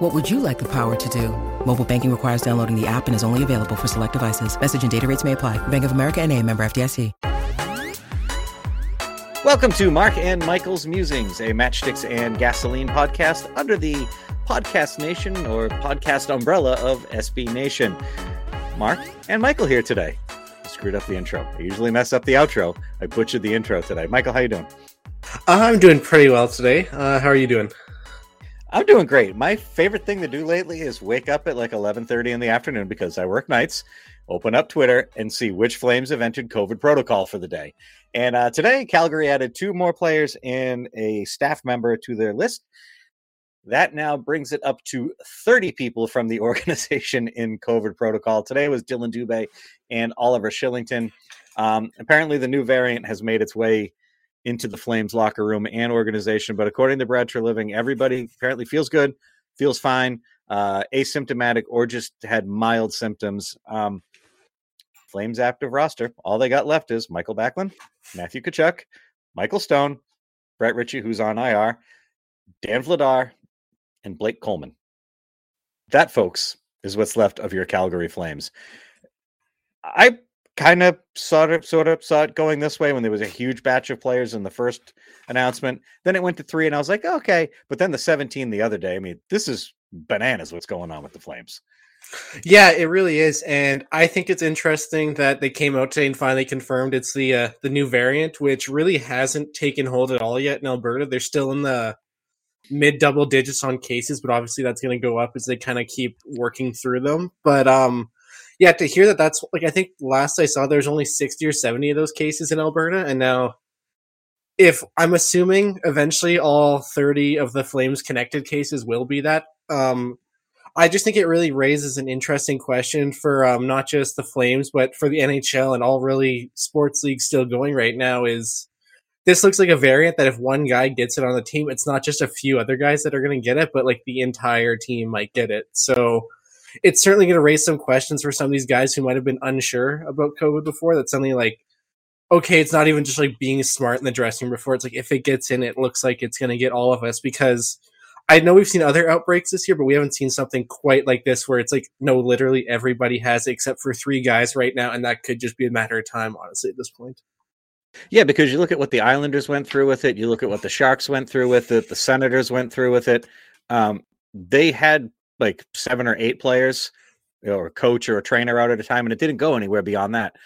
What would you like the power to do? Mobile banking requires downloading the app and is only available for select devices. Message and data rates may apply. Bank of America and a member FDIC. Welcome to Mark and Michael's Musings, a matchsticks and gasoline podcast under the Podcast Nation or podcast umbrella of SB Nation. Mark and Michael here today. I screwed up the intro. I usually mess up the outro. I butchered the intro today. Michael, how you doing? I'm doing pretty well today. Uh, how are you doing? I'm doing great. My favorite thing to do lately is wake up at like 11:30 in the afternoon because I work nights, open up Twitter and see which Flames have entered COVID protocol for the day. And uh, today, Calgary added two more players and a staff member to their list. That now brings it up to 30 people from the organization in COVID protocol. Today was Dillon Dubé and Oliver Kylington. Um, apparently, the new variant has made its way into the Flames locker room and organization. But according to Brad Treliving, everybody apparently feels good, feels fine, uh, asymptomatic, or just had mild symptoms. Um, Flames active roster. All they got left is Mikael Backlund, Matthew Tkachuk, Michael Stone, Brett Ritchie, who's on IR, Dan Vladar, and Blake Coleman. That, folks, is what's left of your Calgary Flames. I kind of sort of sort of saw it going this way when there was a huge batch of players in the first announcement. Then it went to three, and I was like, okay. But then the 17 the other day. I mean, this is bananas what's going on with the Flames. Yeah, it really is, and I think it's interesting that they came out today and finally confirmed it's the uh, the new variant, which really hasn't taken hold at all yet in Alberta. They're still in the mid double digits on cases, but obviously that's going to go up as they kind of keep working through them. But um, yeah, to hear that that's like I think last I saw there's only sixty or seventy of those cases in Alberta, and now if I'm assuming eventually all thirty of the Flames connected cases will be that. Um, I just think it really raises an interesting question for um, not just the Flames, but for the NHL and all really sports leagues still going right now. Is this looks like a variant that if one guy gets it on the team, it's not just a few other guys that are going to get it, but like the entire team might get it. So it's certainly going to raise some questions for some of these guys who might have been unsure about COVID before. That suddenly like, okay, it's not even just like being smart in the dressing room before. It's like if it gets in, it looks like it's going to get all of us because I know we've seen other outbreaks this year, but we haven't seen something quite like this where it's like, no, literally everybody has it except for three guys right now. And that could just be a matter of time, honestly, at this point. Yeah, because you look at what the Islanders went through with it, you look at what the Sharks went through with it, the Senators went through with it. Um, they had like seven or eight players, or a coach or a trainer out at a time, and it didn't go anywhere beyond that.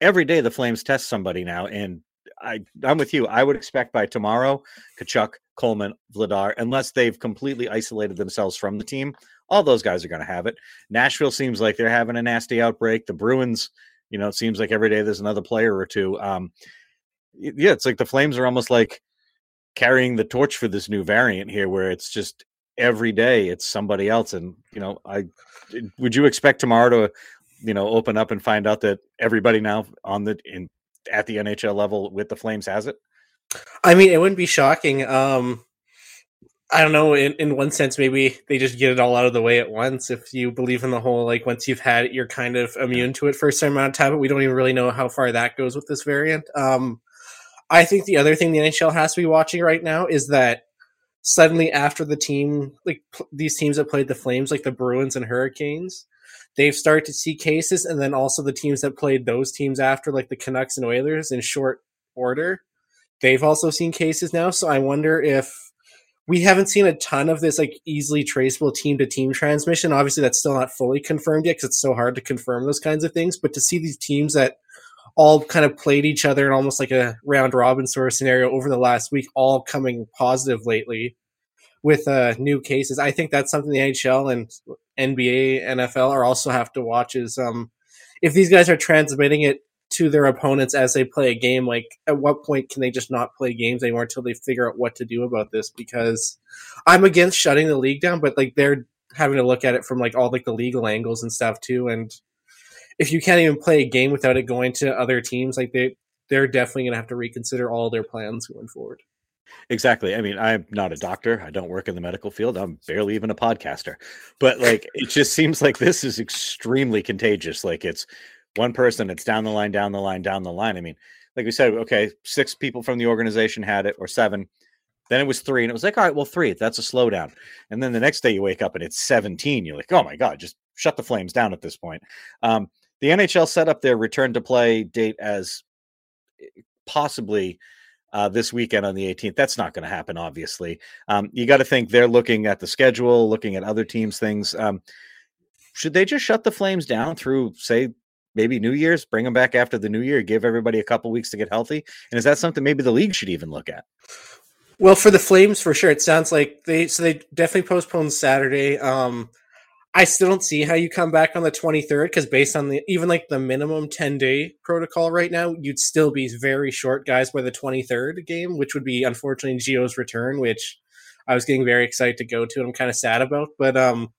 Every day the Flames test somebody now, and I, I'm with you. I would expect by tomorrow, Tkachuk, Coleman, Vladar, unless they've completely isolated themselves from the team, all those guys are going to have it. Nashville seems like they're having a nasty outbreak. The Bruins, you know, it seems like every day there's another player or two. Um, yeah, it's like the Flames are almost like carrying the torch for this new variant here, where it's just every day it's somebody else. And you know, I would you expect tomorrow to, you know, open up and find out that everybody now on the in at the NHL level with the Flames has it? I mean, it wouldn't be shocking. Um, I don't know. In, in one sense, maybe they just get it all out of the way at once. If you believe in the whole, like, once you've had it, you're kind of immune to it for a certain amount of time. But we don't even really know how far that goes with this variant. Um, I think the other thing the NHL has to be watching right now is that suddenly after the team, like p- these teams that played the Flames, like the Bruins and Hurricanes, they've started to see cases, and then also the teams that played those teams after, like the Canucks and Oilers, in short order, they've also seen cases now. So I wonder if we haven't seen a ton of this like easily traceable team to team transmission. Obviously, that's still not fully confirmed yet because it's so hard to confirm those kinds of things. But to see these teams that all kind of played each other in almost like a round robin sort of scenario over the last week, all coming positive lately with uh, new cases. I think that's something the NHL and NBA, NFL are also have to watch is um, if these guys are transmitting it to their opponents as they play a game, like at what point can they just not play games anymore until they figure out what to do about this? Because I'm against shutting the league down, but like they're having to look at it from like all like the legal angles and stuff too. And if you can't even play a game without it going to other teams, like they they're definitely going to have to reconsider all their plans going forward. Exactly. I mean, I'm not a doctor. I don't work in the medical field. I'm barely even a podcaster. But like it just seems like this is extremely contagious. Like it's one person, it's down the line, down the line, down the line. I mean, like we said, okay, six people from the organization had it or seven. Then it was three, and it was like, all right, well, three, that's a slowdown. And then the next day you wake up and it's 17. You're like, oh my God, just shut the flames down at this point. Um, the NHL set up their return to play date as eh, possibly uh, this weekend on the 18th. That's not going to happen, obviously. Um, you got to think they're looking at the schedule, looking at other teams' things. Um, should they just shut the Flames down through, say, maybe New Year's, bring them back after the New Year, give everybody a couple weeks to get healthy? And is that something maybe the league should even look at? Well, for the Flames, for sure, it sounds like they so they definitely postponed Saturday. Um, I still don't see how you come back on the 23rd because based on the even like the minimum 10 day protocol right now, you'd still be very short guys by the 23rd game, which would be unfortunately Gio's return, which I was getting very excited to go to. and I'm kind of sad about, but um,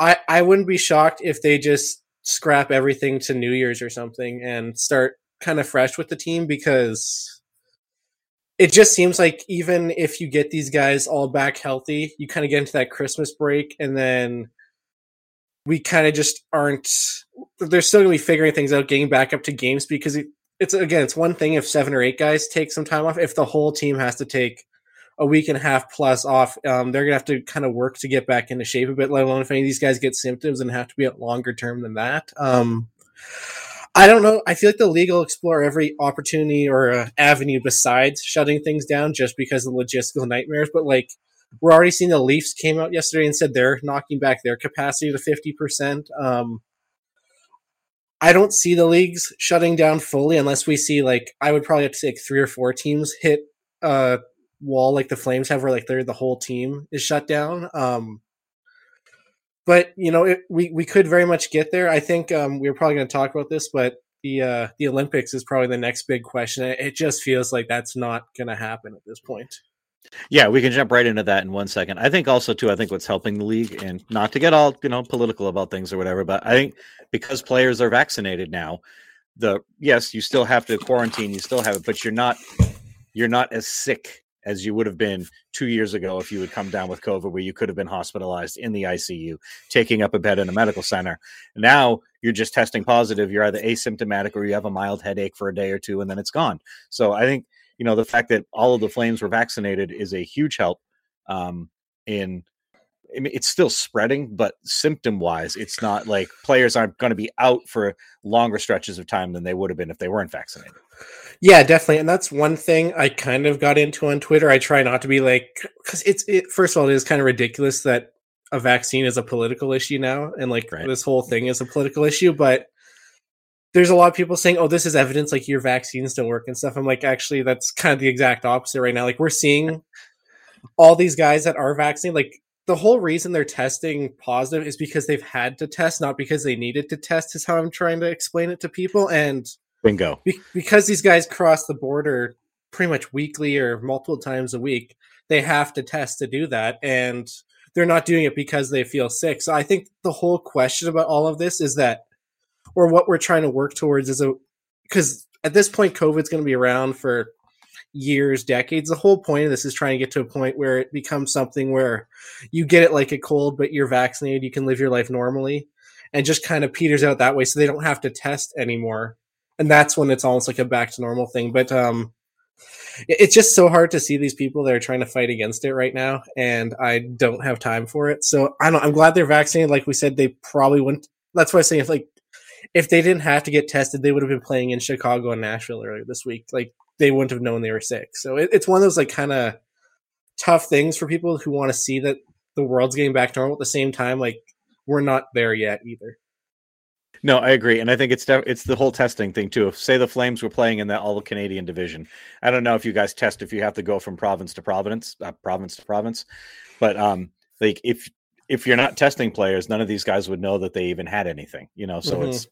I I wouldn't be shocked if they just scrap everything to New Year's or something and start kind of fresh with the team because it just seems like even if you get these guys all back healthy, you kind of get into that Christmas break and then we kind of just aren't. They're still going to be figuring things out, getting back up to games because it, it's again, it's one thing if seven or eight guys take some time off. If the whole team has to take a week and a half plus off, um, they're gonna have to kind of work to get back into shape a bit. Let alone if any of these guys get symptoms and have to be at longer term than that. Um, I don't know. I feel like the league will explore every opportunity or uh, avenue besides shutting things down, just because of logistical nightmares. But like we're already seeing the Leafs came out yesterday and said they're knocking back their capacity to 50%. Um, I don't see the leagues shutting down fully unless we see like I would probably have to say like three or four teams hit a wall like the Flames have, where like they're the whole team is shut down. Um, but you know, it, we we could very much get there. I think um, we are probably going to talk about this, but the uh, the Olympics is probably the next big question. It just feels like that's not going to happen at this point. Yeah, we can jump right into that in one second. I think also too, I think what's helping the league, and not to get all you know political about things or whatever, but I think because players are vaccinated now, the yes, you still have to quarantine, you still have it, but you're not you're not as sick as you would have been two years ago if you had come down with COVID, where you could have been hospitalized in the ICU, taking up a bed in a medical center. Now you're just testing positive. You're either asymptomatic or you have a mild headache for a day or two, and then it's gone. So I think you know the fact that all of the flames were vaccinated is a huge help um, in I mean, it's still spreading, but symptom wise, it's not like players aren't going to be out for longer stretches of time than they would have been if they weren't vaccinated. Yeah, definitely. And that's one thing I kind of got into on Twitter. I try not to be like, because it's, it, first of all, it is kind of ridiculous that a vaccine is a political issue now. And like right. this whole thing is a political issue. But there's a lot of people saying, "Oh, this is evidence like your vaccines don't work and stuff." I'm like, actually, that's kind of the exact opposite right now. Like we're seeing all these guys that are vaccinated. Like the whole reason they're testing positive is because they've had to test, not because they needed to test. Is how I'm trying to explain it to people. And bingo, be- because these guys cross the border pretty much weekly or multiple times a week, they have to test to do that, and they're not doing it because they feel sick. So I think the whole question about all of this is that or what we're trying to work towards is a because at this point covid's going to be around for years decades. The whole point of this is trying to get to a point where it becomes something where you get it like a cold but you're vaccinated you can live your life normally and just kind of peters out that way so they don't have to test anymore. And that's when it's almost like a back to normal thing. But um it's just so hard to see these people that are trying to fight against it right now and i don't have time for it. So i don't i'm glad they're vaccinated. Like we said they probably wouldn't that's why i say like if they didn't have to get tested, they would have been playing in Chicago and Nashville earlier this week. Like they wouldn't have known they were sick. So it, it's one of those like kind of tough things for people who want to see that the world's getting back to normal at the same time. Like we're not there yet either. No, I agree, and I think it's def- it's the whole testing thing too. If say the Flames were playing in that all Canadian division, I don't know if you guys test if you have to go from province to province, uh, province to province, but um, like if if you're not testing players, none of these guys would know that they even had anything, you know. So mm-hmm. it's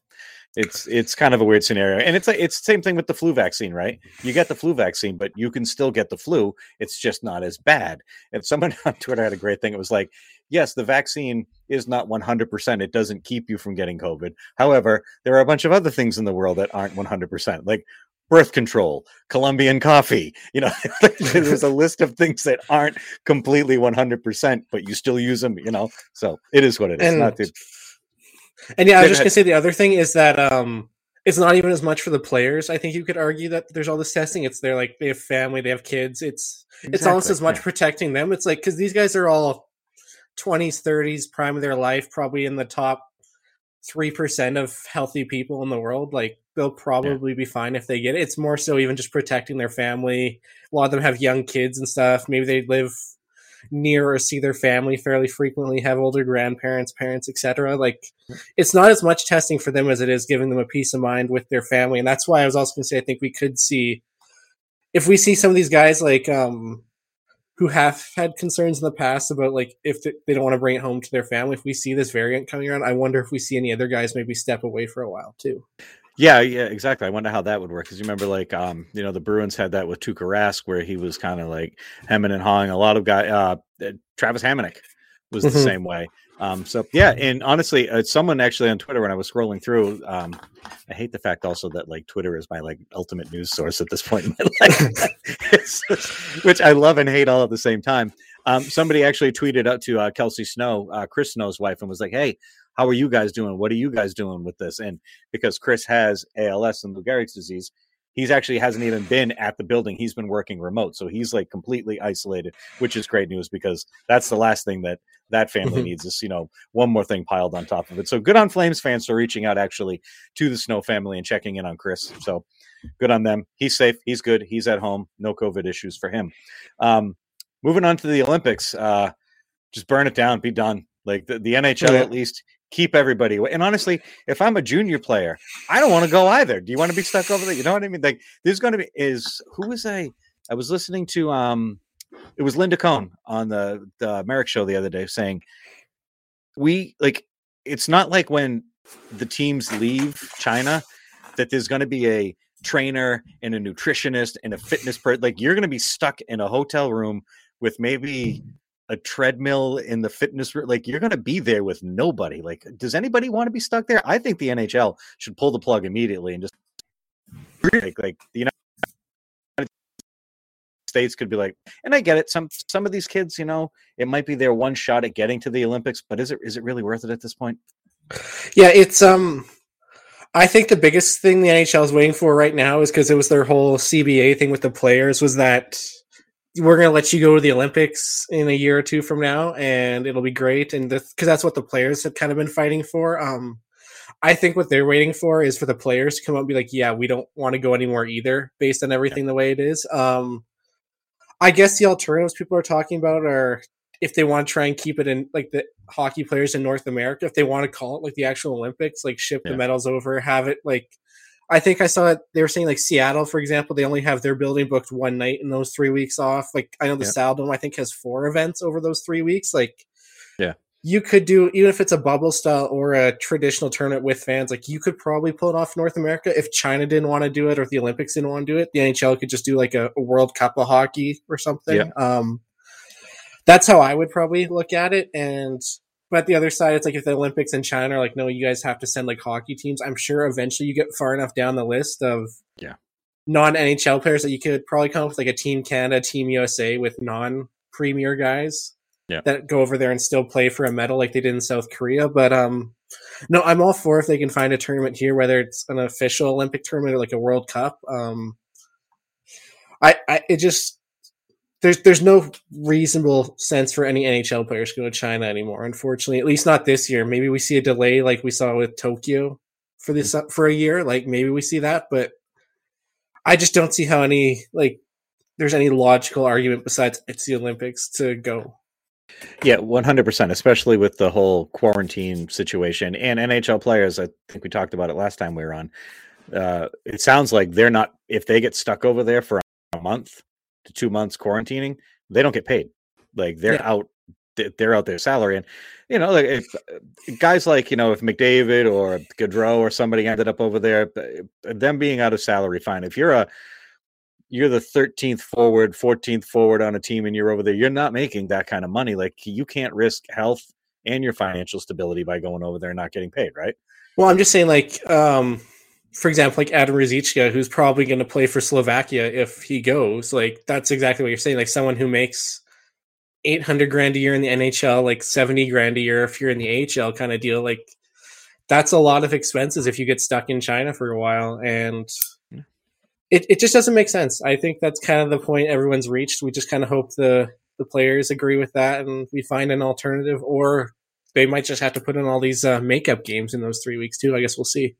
it's it's kind of a weird scenario, and it's like it's the same thing with the flu vaccine, right? You get the flu vaccine, but you can still get the flu. It's just not as bad. And someone on Twitter had a great thing. It was like, yes, the vaccine is not 100%. It doesn't keep you from getting COVID. However, there are a bunch of other things in the world that aren't 100%. Like birth control, Colombian coffee. You know, there's a list of things that aren't completely 100%, but you still use them, you know? So it is what it is. And, not the, and yeah, I was just going to say the other thing is that um, it's not even as much for the players. I think you could argue that there's all this testing. It's they're like, they have family, they have kids. It's, exactly, it's almost as much yeah. protecting them. It's like, because these guys are all 20s, 30s, prime of their life, probably in the top 3% of healthy people in the world. Like, they'll probably yeah. be fine if they get it. It's more so even just protecting their family. A lot of them have young kids and stuff. Maybe they live near or see their family fairly frequently, have older grandparents, parents, etc. Like it's not as much testing for them as it is giving them a peace of mind with their family. And that's why I was also going to say I think we could see if we see some of these guys like um who have had concerns in the past about like if they don't want to bring it home to their family if we see this variant coming around i wonder if we see any other guys maybe step away for a while too yeah, yeah, exactly. I wonder how that would work because you remember, like, um, you know, the Bruins had that with Tuukka Rask, where he was kind of like hemming and hawing. A lot of guy, uh, Travis Hamonic was the mm-hmm. same way. Um, so yeah, and honestly, uh, someone actually on Twitter when I was scrolling through, um, I hate the fact also that like Twitter is my like ultimate news source at this point in my life, which I love and hate all at the same time. Um, somebody actually tweeted out to uh, Kelsey Snow, uh, Chris Snow's wife, and was like, "Hey, how are you guys doing? What are you guys doing with this? And because Chris has ALS and Lou Gehrig's disease, he's actually hasn't even been at the building. He's been working remote, so he's like completely isolated, which is great news because that's the last thing that that family mm-hmm. needs is you know one more thing piled on top of it. So good on Flames fans for reaching out actually to the Snow family and checking in on Chris. So good on them. He's safe. He's good. He's at home. No COVID issues for him. Um, moving on to the Olympics. Uh, just burn it down. Be done. Like the, the NHL, yeah. at least keep everybody away. And honestly, if I'm a junior player, I don't want to go either. Do you want to be stuck over there? You know what I mean? Like there's going to be is who was I? I was listening to um, it was Linda Cohn on the the Marek show the other day saying we like it's not like when the teams leave China that there's going to be a trainer and a nutritionist and a fitness person. Like you're going to be stuck in a hotel room with maybe a treadmill in the fitness room. Like you're going to be there with nobody. Like, does anybody want to be stuck there? I think the NHL should pull the plug immediately and just like, like the United States could be like, and I get it. Some some of these kids, you know, it might be their one shot at getting to the Olympics, but is it is it really worth it at this point? Yeah, it's um. I think the biggest thing the NHL is waiting for right now is because it was their whole CBA thing with the players was that we're going to let you go to the Olympics in a year or two from now, and it'll be great. And because that's what the players have kind of been fighting for. Um, I think what they're waiting for is for the players to come up and be like, "Yeah, we don't want to go anymore either," based on everything the way it is. Um, I guess the alternatives people are talking about are if they want to try and keep it in like the hockey players in North America, if they want to call it like the actual Olympics, like ship yeah. the medals over, have it like I think I saw it. They were saying like Seattle, for example, they only have their building booked one night in those three weeks off. Like I know the yeah. Dome, I think, has four events over those three weeks. Like, yeah, you could do even if it's a bubble style or a traditional tournament with fans. Like you could probably pull it off North America if China didn't want to do it or if the Olympics didn't want to do it. The NHL could just do like a, a World Cup of hockey or something. Yeah. Um, that's how I would probably look at it. And but the other side, it's like if the Olympics in China are like, no, you guys have to send like hockey teams. I'm sure eventually you get far enough down the list of yeah non NHL players that you could probably come up with like a Team Canada, Team USA with non premier guys yeah. that go over there and still play for a medal like they did in South Korea. But um, no, I'm all for if they can find a tournament here, whether it's an official Olympic tournament or like a World Cup. Um, I, I it just there's there's no reasonable sense for any NHL players to go to China anymore. Unfortunately, at least not this year. Maybe we see a delay like we saw with Tokyo for this mm. for a year. Like maybe we see that, but I just don't see how any like there's any logical argument besides it's the Olympics to go. Yeah, one hundred percent. Especially with the whole quarantine situation and NHL players. I think we talked about it last time we were on. Uh, it sounds like they're not if they get stuck over there for a month to two months quarantining, they don't get paid. Like they're yeah. out, they're out their salary. And, you know, like if, uh, guys like, you know, if McDavid or Gaudreau or somebody ended up over there, them being out of salary, fine. If you're a, you're the 13th forward, 14th forward on a team and you're over there, you're not making that kind of money. Like you can't risk health and your financial stability by going over there and not getting paid, right? Well, I'm just saying, like, um, for example, like Adam Ruzicka, who's probably going to play for Slovakia if he goes. Like that's exactly what you're saying. Like someone who makes eight hundred grand a year in the NHL, like seventy grand a year if you're in the AHL kind of deal. Like that's a lot of expenses if you get stuck in China for a while, and it it just doesn't make sense. I think that's kind of the point everyone's reached. We just kind of hope the the players agree with that and we find an alternative, or they might just have to put in all these uh, makeup games in those three weeks too. I guess we'll see.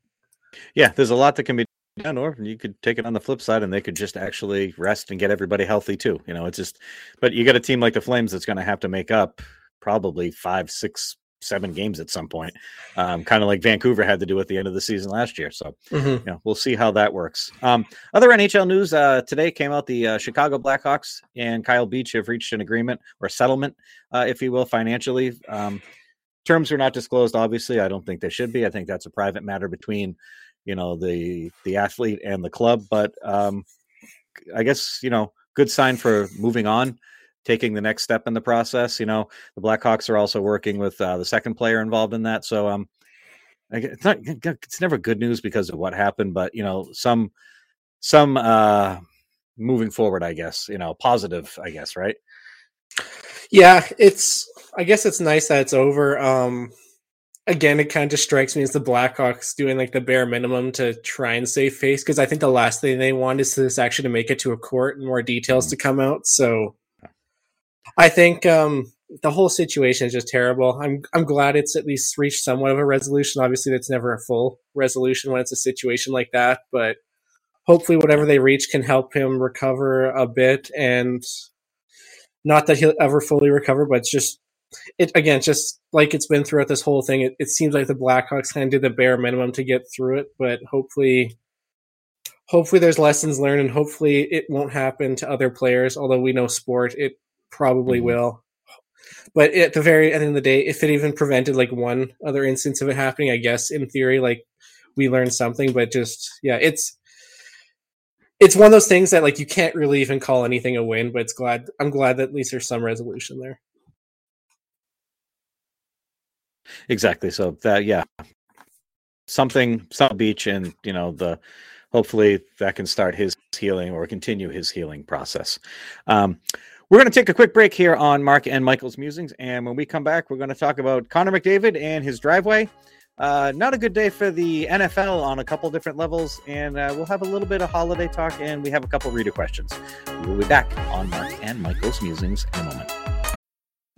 Yeah, there's a lot that can be done, or you could take it on the flip side and they could just actually rest and get everybody healthy too. You know, it's just, but you got a team like the Flames that's going to have to make up probably five, six, seven games at some point, um, kind of like Vancouver had to do at the end of the season last year. So, mm-hmm. you know, we'll see how that works. Um, other NHL news uh, today came out: the uh, Chicago Blackhawks and Kyle Beach have reached an agreement or settlement, uh, if you will, financially. Um, terms are not disclosed. Obviously, I don't think they should be. I think that's a private matter between, you know, the the athlete and the club. But um, I guess you know, good sign for moving on taking the next step in the process. You know, the Blackhawks are also working with uh, the second player involved in that. So, um, it's not, it's never good news because of what happened, but you know, some, some, uh, moving forward, I guess, you know, positive, I guess, right? Yeah, it's, I guess it's nice that it's over. Um, again, it kind of strikes me as the Blackhawks doing like the bare minimum to try and save face because I think the last thing they want is this actually to make it to a court and more details mm-hmm. to come out. So I think um, the whole situation is just terrible. I'm I'm glad it's at least reached somewhat of a resolution. Obviously, that's never a full resolution when it's a situation like that, but hopefully, whatever they reach can help him recover a bit. And not that he'll ever fully recover, but it's just it again, just like it's been throughout this whole thing. It, it seems like the Blackhawks kind of did the bare minimum to get through it, but hopefully. Hopefully, there's lessons learned, and hopefully, it won't happen to other players. Although we know sport, it probably mm-hmm. will. But at the very end of the day, if it even prevented like one other instance of it happening, I guess in theory, like we learned something. But just yeah, it's it's one of those things that like you can't really even call anything a win. But it's glad I'm glad that at least there's some resolution there. Exactly. So that yeah, something some beach and you know the hopefully that can start his healing or continue his healing process. Um, we're going to take a quick break here on Mark and Michael's musings, and when we come back, we're going to talk about Connor McDavid and his driveway. Uh, not a good day for the NFL on a couple different levels, and uh, we'll have a little bit of holiday talk, and we have a couple reader questions. We'll be back on Mark and Michael's musings in a moment.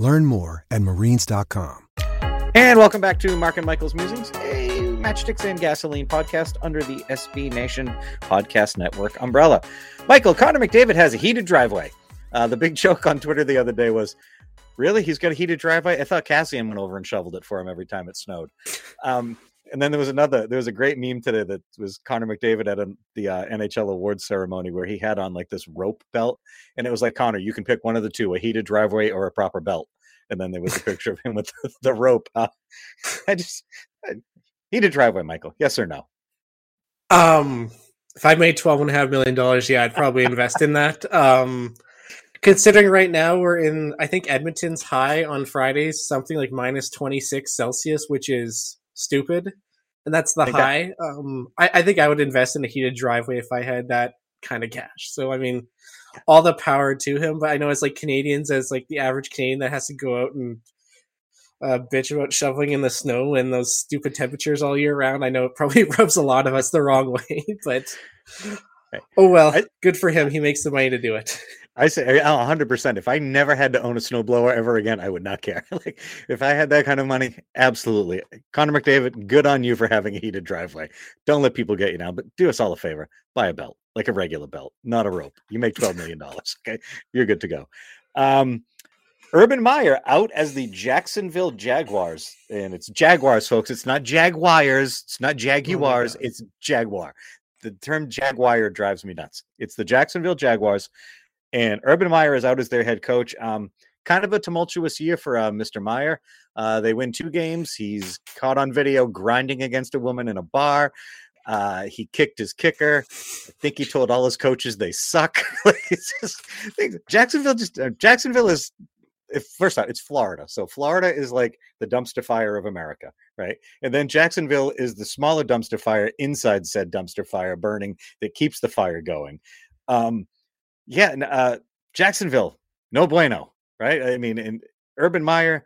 Learn more at marines.com. And welcome back to Mark and Michael's Musings, a matchsticks and gasoline podcast under the SB Nation Podcast Network umbrella. Michael, Connor McDavid has a heated driveway. Uh, the big joke on Twitter the other day was, really? He's got a heated driveway? I thought Kassian went over and shoveled it for him every time it snowed. Um, and then there was another, there was a great meme today that was Connor McDavid at a, the uh, NHL awards ceremony where he had on like this rope belt. And it was like, Connor, you can pick one of the two, a heated driveway or a proper belt. And then there was a picture of him with the, the rope. Uh, I just, I, heated driveway, Michael. Yes or no? Um, if I made twelve and a half million dollars, yeah, I'd probably invest in that. Um, considering right now we're in, I think Edmonton's high on Fridays, something like minus twenty six Celsius, which is stupid, and that's the I high. That- um, I, I think I would invest in a heated driveway if I had that kind of cash. So I mean, all the power to him. But I know as like Canadians, as like the average Canadian that has to go out and uh, bitch about shoveling in the snow and those stupid temperatures all year round. I know it probably rubs a lot of us the wrong way, but Oh well, I, good for him. He makes the money to do it. I say 100%. If I never had to own a snowblower ever again, I would not care. like if I had that kind of money, absolutely. Connor McDavid, good on you for having a heated driveway. Don't let people get you down, but do us all a favor. Buy a belt, like a regular belt, not a rope. You make $12 million. okay. You're good to go. Um, Urban Meyer out as the Jacksonville Jaguars. And it's Jaguars, folks. It's not Jaguars. It's not Jaguars. Oh it's Jaguar. The term Jaguar drives me nuts. It's the Jacksonville Jaguars. And Urban Meyer is out as their head coach. Um, kind of a tumultuous year for uh, Mr. Meyer. Uh, they win two games. He's caught on video grinding against a woman in a bar. Uh, he kicked his kicker. I think he told all his coaches they suck. it's just, Jacksonville just uh, Jacksonville is if, first off, it's Florida. So Florida is like the dumpster fire of America, right? And then Jacksonville is the smaller dumpster fire inside said dumpster fire burning that keeps the fire going. Um, yeah, uh, Jacksonville, no bueno, right? I mean, Urban Meyer,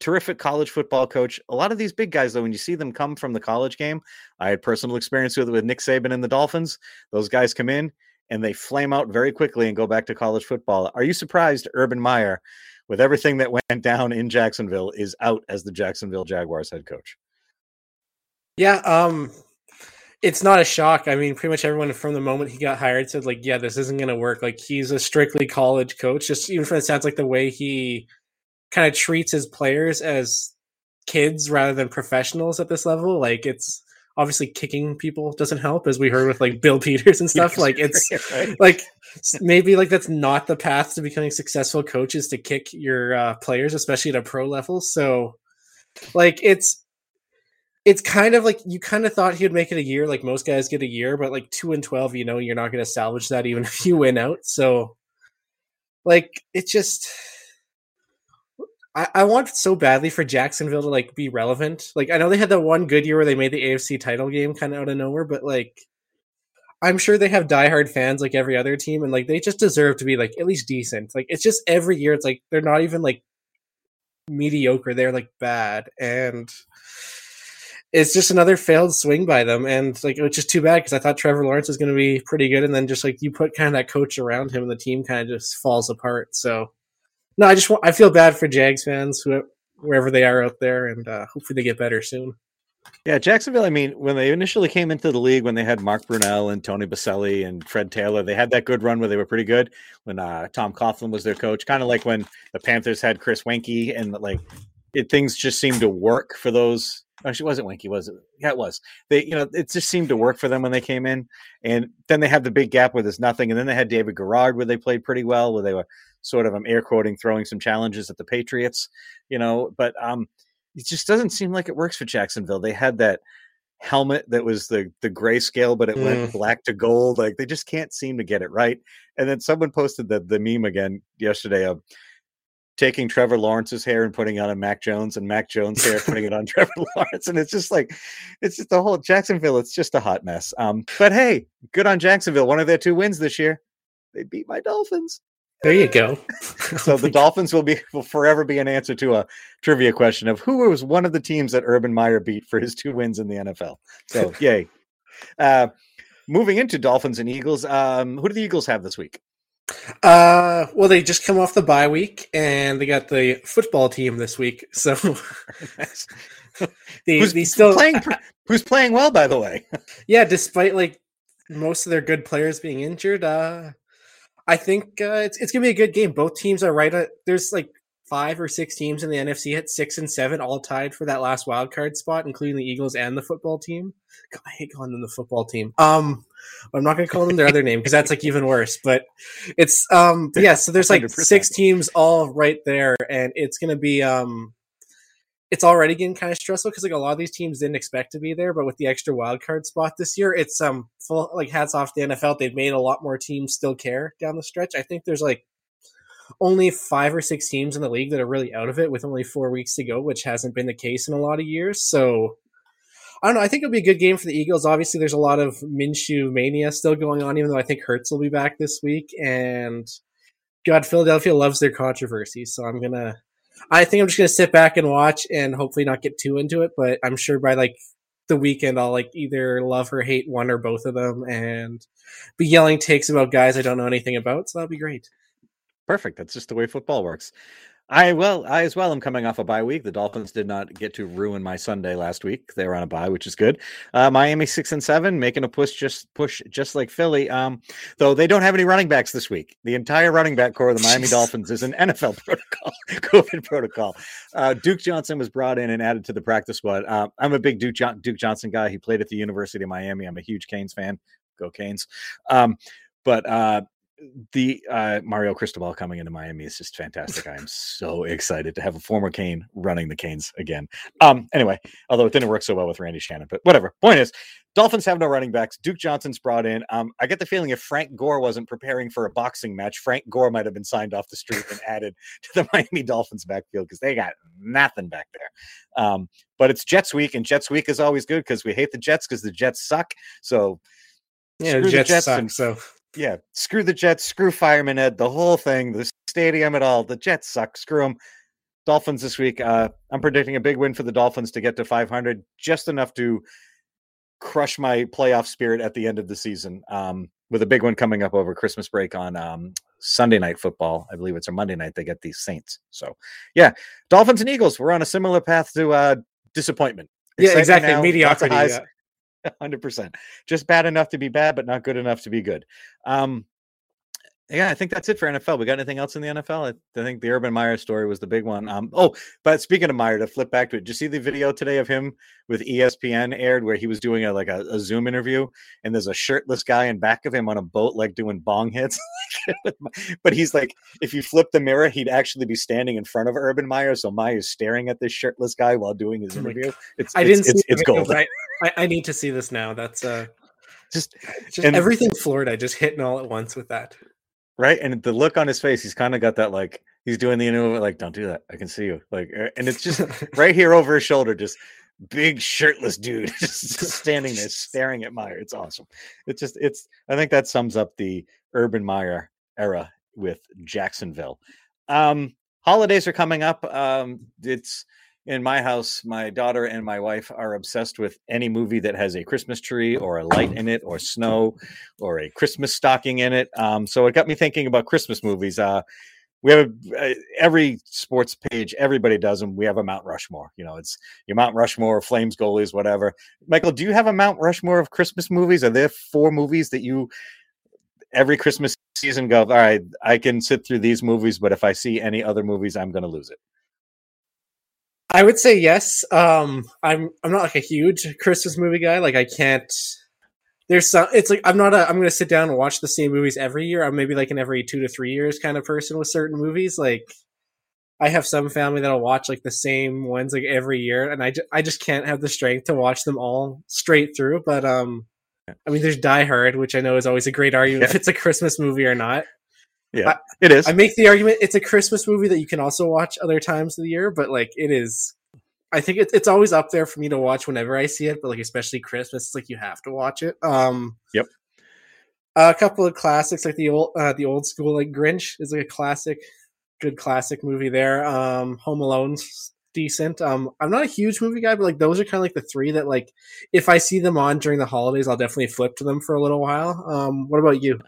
terrific college football coach. A lot of these big guys, though, when you see them come from the college game, I had personal experience with with Nick Saban and the Dolphins. Those guys come in and they flame out very quickly and go back to college football. Are you surprised, Urban Meyer? with everything that went down in Jacksonville, is out as the Jacksonville Jaguars head coach. Yeah, um, it's not a shock. I mean, pretty much everyone from the moment he got hired said, like, yeah, this isn't going to work. Like, he's a strictly college coach. Just even from it sounds like the way he kind of treats his players as kids rather than professionals at this level. Like, it's obviously kicking people doesn't help as we heard with like bill peters and stuff like it's right. like maybe like that's not the path to becoming successful coaches to kick your uh, players especially at a pro level so like it's it's kind of like you kind of thought he would make it a year like most guys get a year but like 2 and 12 you know you're not going to salvage that even if you win out so like it just I, I want so badly for Jacksonville to like be relevant. Like I know they had that one good year where they made the AFC title game kind of out of nowhere, but like I'm sure they have diehard fans like every other team, and like they just deserve to be like at least decent. Like it's just every year, it's like they're not even like mediocre; they're like bad, and it's just another failed swing by them. And like it's just too bad because I thought Trevor Lawrence was going to be pretty good, and then just like you put kind of that coach around him, and the team kind of just falls apart. So no, I just want, I feel bad for Jags fans, whoever, wherever they are out there, and uh, hopefully they get better soon. Yeah, Jacksonville. I mean, when they initially came into the league, when they had Mark Brunell and Tony Boselli and Fred Taylor, they had that good run where they were pretty good. When uh, Tom Coughlin was their coach, kind of like when the Panthers had Chris Weinke, and like it, things just seemed to work for those. Actually, wasn't Weinke, was it? Yeah, it was. They, you know, it just seemed to work for them when they came in, and then they had the big gap where there's nothing, and then they had David Garrard where they played pretty well, where they were sort of I'm air quoting throwing some challenges at the Patriots, you know, but um it just doesn't seem like it works for Jacksonville. They had that helmet that was the the grayscale, but it mm. went black to gold. Like they just can't seem to get it right. And then someone posted the the meme again yesterday of taking Trevor Lawrence's hair and putting it on a Mac Jones and Mac Jones' hair putting it on Trevor Lawrence. And it's just like it's just the whole Jacksonville, it's just a hot mess. Um, but hey, good on Jacksonville. One of their two wins this year. They beat my Dolphins. There you go. so the Dolphins will be will forever be an answer to a trivia question of who was one of the teams that Urban Meyer beat for his two wins in the NFL. So yay. Uh, moving into Dolphins and Eagles, um, who do the Eagles have this week? Uh, well, they just come off the bye week, and they got the football team this week. So they, who's they still playing? Who's playing well, by the way? yeah, despite like most of their good players being injured. Uh, I think uh, it's it's gonna be a good game. Both teams are right. At, there's like five or six teams in the NFC at six and seven, all tied for that last wild card spot, including the Eagles and the football team. God, I hate calling them the football team. Um, I'm not gonna call them their other name because that's like even worse. But it's um, yeah. So there's like 100%. six teams all right there, and it's gonna be um, it's already getting kind of stressful because like a lot of these teams didn't expect to be there, but with the extra wild card spot this year, it's um full like hats off to the NFL. They've made a lot more teams still care down the stretch. I think there's like only five or six teams in the league that are really out of it with only four weeks to go, which hasn't been the case in a lot of years. So I don't know. I think it'll be a good game for the Eagles. Obviously, there's a lot of Minshew mania still going on, even though I think Hurts will be back this week. And God, Philadelphia loves their controversy, so I'm gonna I think I'm just gonna sit back and watch and hopefully not get too into it. But I'm sure by like the weekend I'll like either love or hate one or both of them, and be yelling takes about guys I don't know anything about. So that'll be great. Perfect. That's just the way football works. I well, I as well am coming off a bye week. The Dolphins did not get to ruin my Sunday last week. They were on a bye, which is good. Uh, Miami six and seven, making a push just push just like Philly. Um, though they don't have any running backs this week. The entire running back core of the Miami Dolphins is an NFL protocol, COVID protocol. Uh, Duke Johnson was brought in and added to the practice squad. Uh, I'm a big Duke, jo- Duke Johnson guy. He played at the University of Miami. I'm a huge Canes fan. Go Canes. Um, but uh, the uh, Mario Cristobal coming into Miami is just fantastic. I am so excited to have a former Cane running the Canes again. Um, anyway, although it didn't work so well with Randy Shannon, but whatever. Point is, Dolphins have no running backs. Duke Johnson's brought in. Um, I get the feeling if Frank Gore wasn't preparing for a boxing match, Frank Gore might have been signed off the street and added to the Miami Dolphins backfield because they got nothing back there. Um, but it's Jets week, and Jets week is always good because we hate the Jets because the Jets suck. So yeah, the Jets, Jets suck, and so yeah, screw the Jets, screw Fireman Ed, the whole thing, the stadium, at all. The Jets suck. Screw them. Dolphins this week. Uh, I'm predicting a big win for the Dolphins to get to 500, just enough to crush my playoff spirit at the end of the season. Um, with a big one coming up over Christmas break on um, Sunday night football. I believe it's a Monday night. They get these Saints. So, yeah, Dolphins and Eagles. We're on a similar path to uh, disappointment. Yeah, exactly. Now, Mediocrity. Yeah. hundred percent. Just bad enough to be bad, but not good enough to be good. Um, yeah, I think that's it for NFL. We got anything else in the NFL? I, I think the Urban Meyer story was the big one. Um, oh, but speaking of Meyer, to flip back to it, did you see the video today of him with ESPN aired where he was doing a like a, a Zoom interview and there's a shirtless guy in back of him on a boat like doing bong hits. but he's like, if you flip the mirror, he'd actually be standing in front of Urban Meyer, so Meyer's staring at this shirtless guy while doing his oh interview. It's, I didn't. It's, it's, it's gold. I, I need to see this now. That's uh, just just everything Florida just hitting all at once with that right? And the look on his face, he's kind of got that like he's doing the you know like don't do that, I can see you, like, and it's just right here over his shoulder, just big shirtless dude just standing there staring at Meyer. It's awesome. It's just it's I think that sums up the Urban Meyer era with Jacksonville. Um, holidays are coming up. Um, it's in my house, my daughter and my wife are obsessed with any movie that has a Christmas tree or a light in it or snow or a Christmas stocking in it. Um, so it got me thinking about Christmas movies. Uh, we have a, uh, every sports page, everybody does them. We have a Mount Rushmore. You know, it's your Mount Rushmore, Flames goalies, whatever. Michael, do you have a Mount Rushmore of Christmas movies? Are there four movies that you every Christmas season go, all right, I can sit through these movies, but if I see any other movies, I'm going to lose it? I would say yes. Um, I'm I'm not like a huge Christmas movie guy. Like I can't. There's some. It's like I'm not a. I'm going to sit down and watch the same movies every year. I'm maybe like an every two to three years kind of person with certain movies. Like I have some family that'll watch like the same ones like every year, and I, ju- I just can't have the strength to watch them all straight through. But um, I mean, there's Die Hard, which I know is always a great argument yeah. if it's a Christmas movie or not. Yeah, I, it is. I make the argument it's a Christmas movie that you can also watch other times of the year, but like it is. I think it's it's always up there for me to watch whenever I see it, but like especially Christmas, it's like you have to watch it. Um, yep. A couple of classics like the old uh, the old school like Grinch is like a classic, good classic movie there. Um, Home Alone's decent. Um, I'm not a huge movie guy, but like those are kind of like the three that like if I see them on during the holidays, I'll definitely flip to them for a little while. Um, what about you?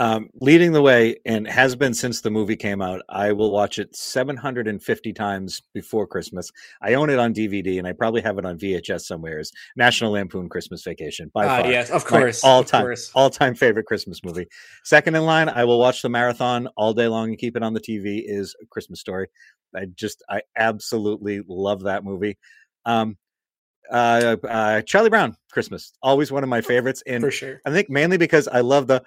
Um, leading the way and has been since the movie came out. I will watch it 750 times before Christmas. I own it on DVD and I probably have it on VHS somewhere. Is National Lampoon Christmas Vacation by uh, far? Yes, of course, all time, all time favorite Christmas movie. Second in line, I will watch the marathon all day long and keep it on the TV. Is Christmas Story. I just, I absolutely love that movie. Um, uh, uh, Charlie Brown Christmas, always one of my favorites, and for sure. I think mainly because I love the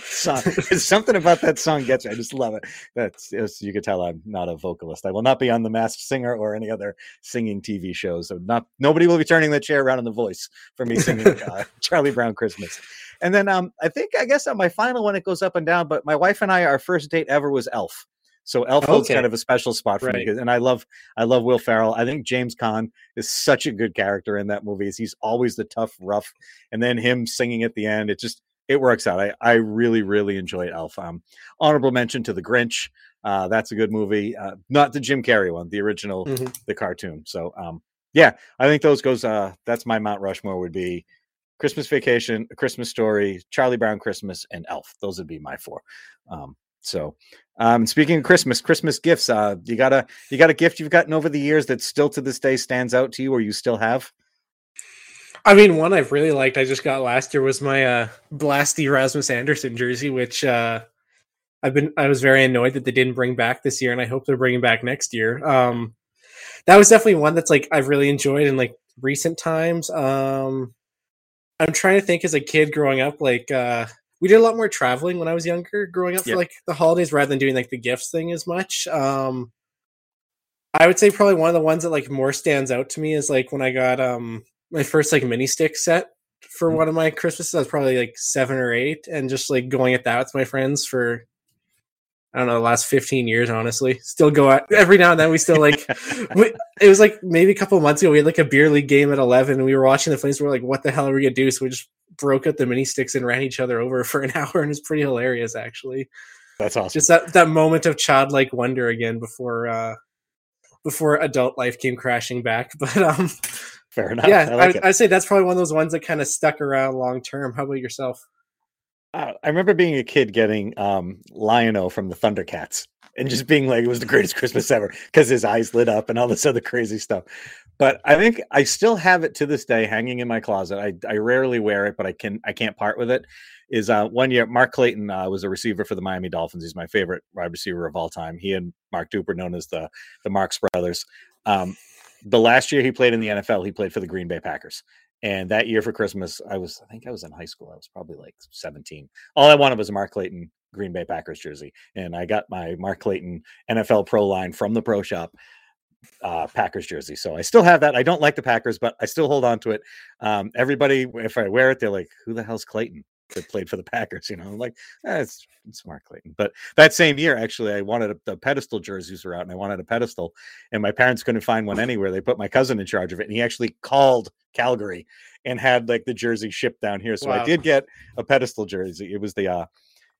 song. something about that song gets me. I just love it. That's as you can tell I'm not a vocalist. I will not be on the Masked Singer or any other singing TV shows. So not nobody will be turning the chair around in the voice for me singing uh, Charlie Brown Christmas. And then um, I think I guess on my final one it goes up and down. But my wife and I, our first date ever was Elf. So Elf okay. holds kind of a special spot for right. me, and I love I love Will Ferrell. I think James Caan is such a good character in that movie. He's always the tough, rough, and then him singing at the end. It just it works out. I I really really enjoy Elf. Um, honorable mention to The Grinch. Uh, that's a good movie. Uh, not the Jim Carrey one, the original, Mhm. the cartoon. So um, yeah, I think those goes. Uh, that's my Mount Rushmore would be Christmas Vacation, A Christmas Story, Charlie Brown Christmas, and Elf. Those would be my four. Um, so, um, speaking of Christmas, Christmas gifts. Uh, you got a you got a gift you've gotten over the years that still to this day stands out to you, or you still have? I mean, one I've really liked I just got last year was my uh Blasty Rasmus Andersson jersey, which uh I've been I was very annoyed that they didn't bring back this year, and I hope they're bringing back next year. Um that was definitely one that's like I've really enjoyed in like recent times. Um I'm trying to think as a kid growing up, like uh we did a lot more traveling when I was younger, growing up for like the holidays rather than doing like the gifts thing as much. Um I would say probably one of the ones that like more stands out to me is like when I got um my first like mini stick set for Mhm. one of my Christmases. I was probably like seven or eight, and just like going at that with my friends for I don't know the last fifteen years. Honestly, still go at every now and then. We still like we, it was like maybe a couple of months ago we had like a beer league game at 11 and we were watching the flames we are like what the hell are we gonna do so we just broke up the mini sticks and ran each other over for an hour and it's pretty hilarious actually That's awesome. just that that moment of childlike wonder again before uh before adult life came crashing back but um Fair enough. yeah I like I, i'd say that's probably one of those ones that kind of stuck around long term how about yourself Uh, I remember being a kid getting um, Lion-O from the Thundercats and just being like, it was the greatest Christmas ever because his eyes lit up and all this other crazy stuff. But I think I still have it to this day hanging in my closet. I, I rarely wear it, but I can I can't part with it. Is uh, one year Mark Clayton uh, was a receiver for the Miami Dolphins. He's my favorite wide receiver of all time. He and Mark Duper, known as the the Marks brothers. Um, the last year he played in the NFL, he played for the Green Bay Packers. And that year for Christmas, I was, I think I was in high school. I was probably like 17. All I wanted was a Mark Clayton Green Bay Packers jersey. And I got my Mark Clayton NFL Pro line from the Pro Shop uh, Packers jersey. So I still have that. I don't like the Packers, but I still hold on to it. Um, everybody, if I wear it, they're like, who the hell's Clayton? That played for the Packers, you know, I'm like eh, it's, it's Mark Clayton. But that same year, actually, I wanted a, the pedestal jerseys were out, and I wanted a pedestal, and my parents couldn't find one anywhere. They put my cousin in charge of it, and he actually called Calgary and had like the jersey shipped down here. So I did get a pedestal jersey. It was the uh,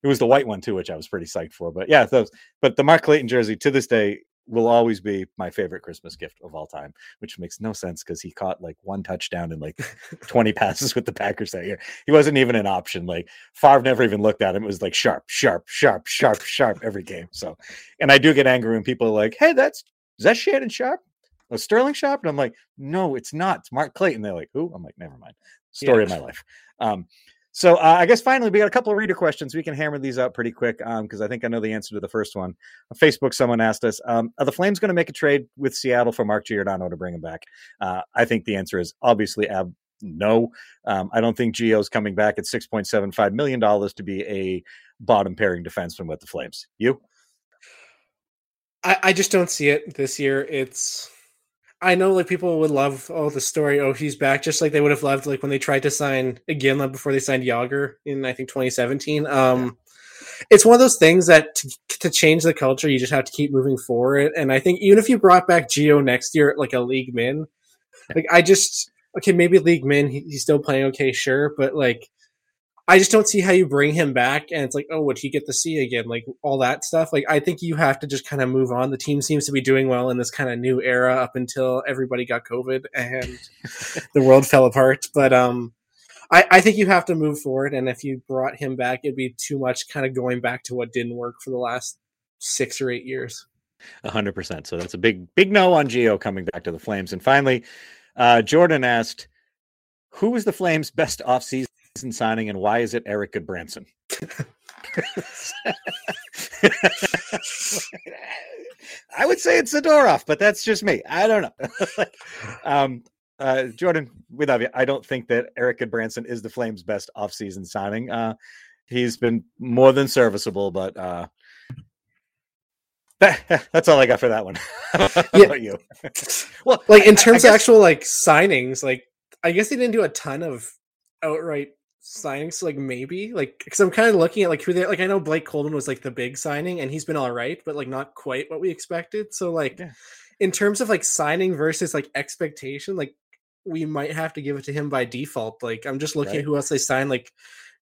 it was the white one too, which I was pretty psyched for. But yeah, those. But the Mark Clayton jersey to this day will always be my favorite Christmas gift of all time, which makes no sense because he caught like one touchdown and like 20 passes with the Packers that year. He wasn't even an option. Like Favre never even looked at him. It was like sharp, sharp, sharp, sharp, sharp every game. So, and I do get angry when people are like, "Hey, that's is that Shannon Sharpe? A Sterling Sharpe?" And I'm like, "No, it's not. It's Mark Clayton." They're like, "Who?" I'm like, "Never mind." Story of my life. Um, so uh, I guess finally we got a couple of reader questions. We can hammer these out pretty quick because I think I know the answer to the first one. On Facebook, someone asked us, um, "Are the Flames going to make a trade with Seattle for Mark Giordano to bring him back?" Uh, I think the answer is obviously ab- no. Um, I don't think Gio's coming back at six point seven five million dollars to be a bottom pairing defenseman with the Flames. You? I, I just don't see it this year. It's I know like people would love oh the story oh he's back just like they would have loved like when they tried to sign Iginla before they signed Jagr in I think 2017. Um, it's one of those things that to, to change the culture you just have to keep moving forward. And I think even if you brought back Gio next year like a league min, like I just okay maybe league min he, he's still playing okay sure, but like I just don't see how you bring him back and it's like, oh, would he get to see again? Like all that stuff. Like I think you have to just kind of move on. The team seems to be doing well in this kind of new era up until everybody got COVID and the world fell apart. But um I, I think you have to move forward and if you brought him back, it'd be too much kind of going back to what didn't work for the last six or eight years. A hundred percent. So that's a big, big no on Gio coming back to the Flames. And finally, uh, Jordan asked, "Who was the Flames' best offseason signing, and why is it Erik Gudbranson?" I would say it's Zadorov, but that's just me. I don't know. um, uh, Jordan, we love you. I don't think that Erik Gudbranson is the Flames' best offseason signing. Uh, he's been more than serviceable, but uh, that, that's all I got for that one. Yeah. about you? well, Like in I- I terms of guess- actual like signings, like I guess they didn't do a ton of outright signings. So, like maybe like because I'm kind of looking at like who they like. I know Blake Coleman was like the big signing, and he's been all right, but like not quite what we expected. So like Yeah. in terms of like signing versus like expectation, like we might have to give it to him by default. Like I'm just looking Right. at who else they signed. Like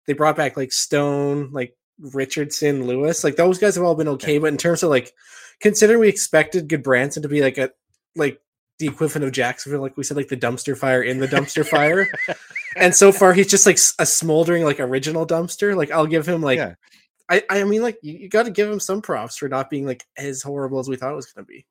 they brought back like Stone, like Richardson, Lewis, like those guys have all been okay. But in terms of like, considering we expected Gudbranson to be like a like the equivalent of Jacksonville, like we said, like the dumpster fire in the dumpster fire. and so far, he's just like a smoldering, like original dumpster. Like I'll give him like, yeah. I I mean, like you, you got to give him some props for not being like as horrible as we thought it was going to be.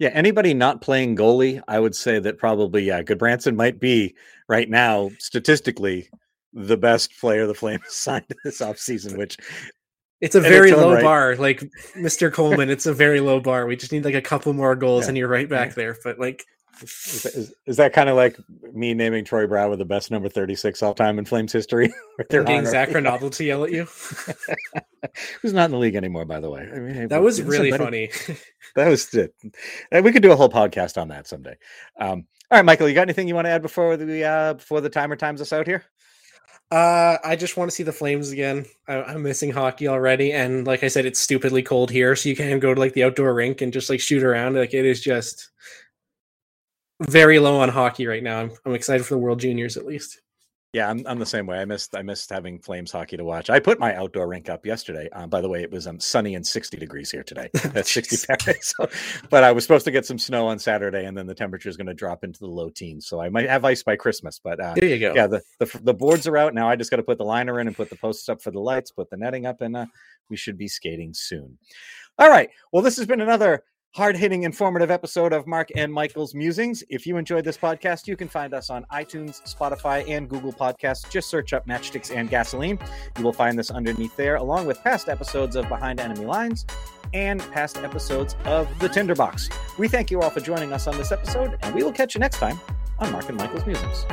Yeah, anybody not playing goalie, I would say that probably yeah, Gudbranson might be right now statistically the best player the Flames signed this offseason, which it's a very low right. bar. Like Mr. Coleman, it's a very low bar. We just need like a couple more goals yeah. and you're right back there. But like is that, is, is that kind of like me naming Troy Brouwer the best number 36 all time in Flames history? Getting Zac Rinaldo to yell at you. Who's not in the league anymore, by the way. I mean, that was really funny. that was it. We could do a whole podcast on that someday. Um, all right, Michael, you got anything you want to add before the uh, before the timer times us out here? Uh, I just want to see the Flames again. I, am missing hockey already, and like I said, it's stupidly cold here, so you can't go to like the outdoor rink and just like shoot around. Like it is just very low on hockey right now. I'm, I'm excited for the World Juniors at least. Yeah, I'm, I'm the same way. I missed I missed having Flames hockey to watch. I put my outdoor rink up yesterday. Um, by the way, it was um, sunny and 60 degrees here today. That's 60 Fahrenheit. So, but I was supposed to get some snow on Saturday, and then the temperature is going to drop into the low teens. So I might have ice by Christmas. But uh, there you go. Yeah, the, the, the boards are out now. I just got to put the liner in and put the posts up for the lights, put the netting up, and uh, we should be skating soon. All right. Well, this has been another hard hitting, informative episode of Mark and Michael's Musings. If you enjoyed this podcast, you can find us on iTunes, Spotify, and Google Podcasts. Just search up Matchsticks and Gasoline. You will find this underneath there, along with past episodes of Behind Enemy Lines and past episodes of The Tinderbox. We thank you all for joining us on this episode, and we will catch you next time on Mark and Michael's Musings.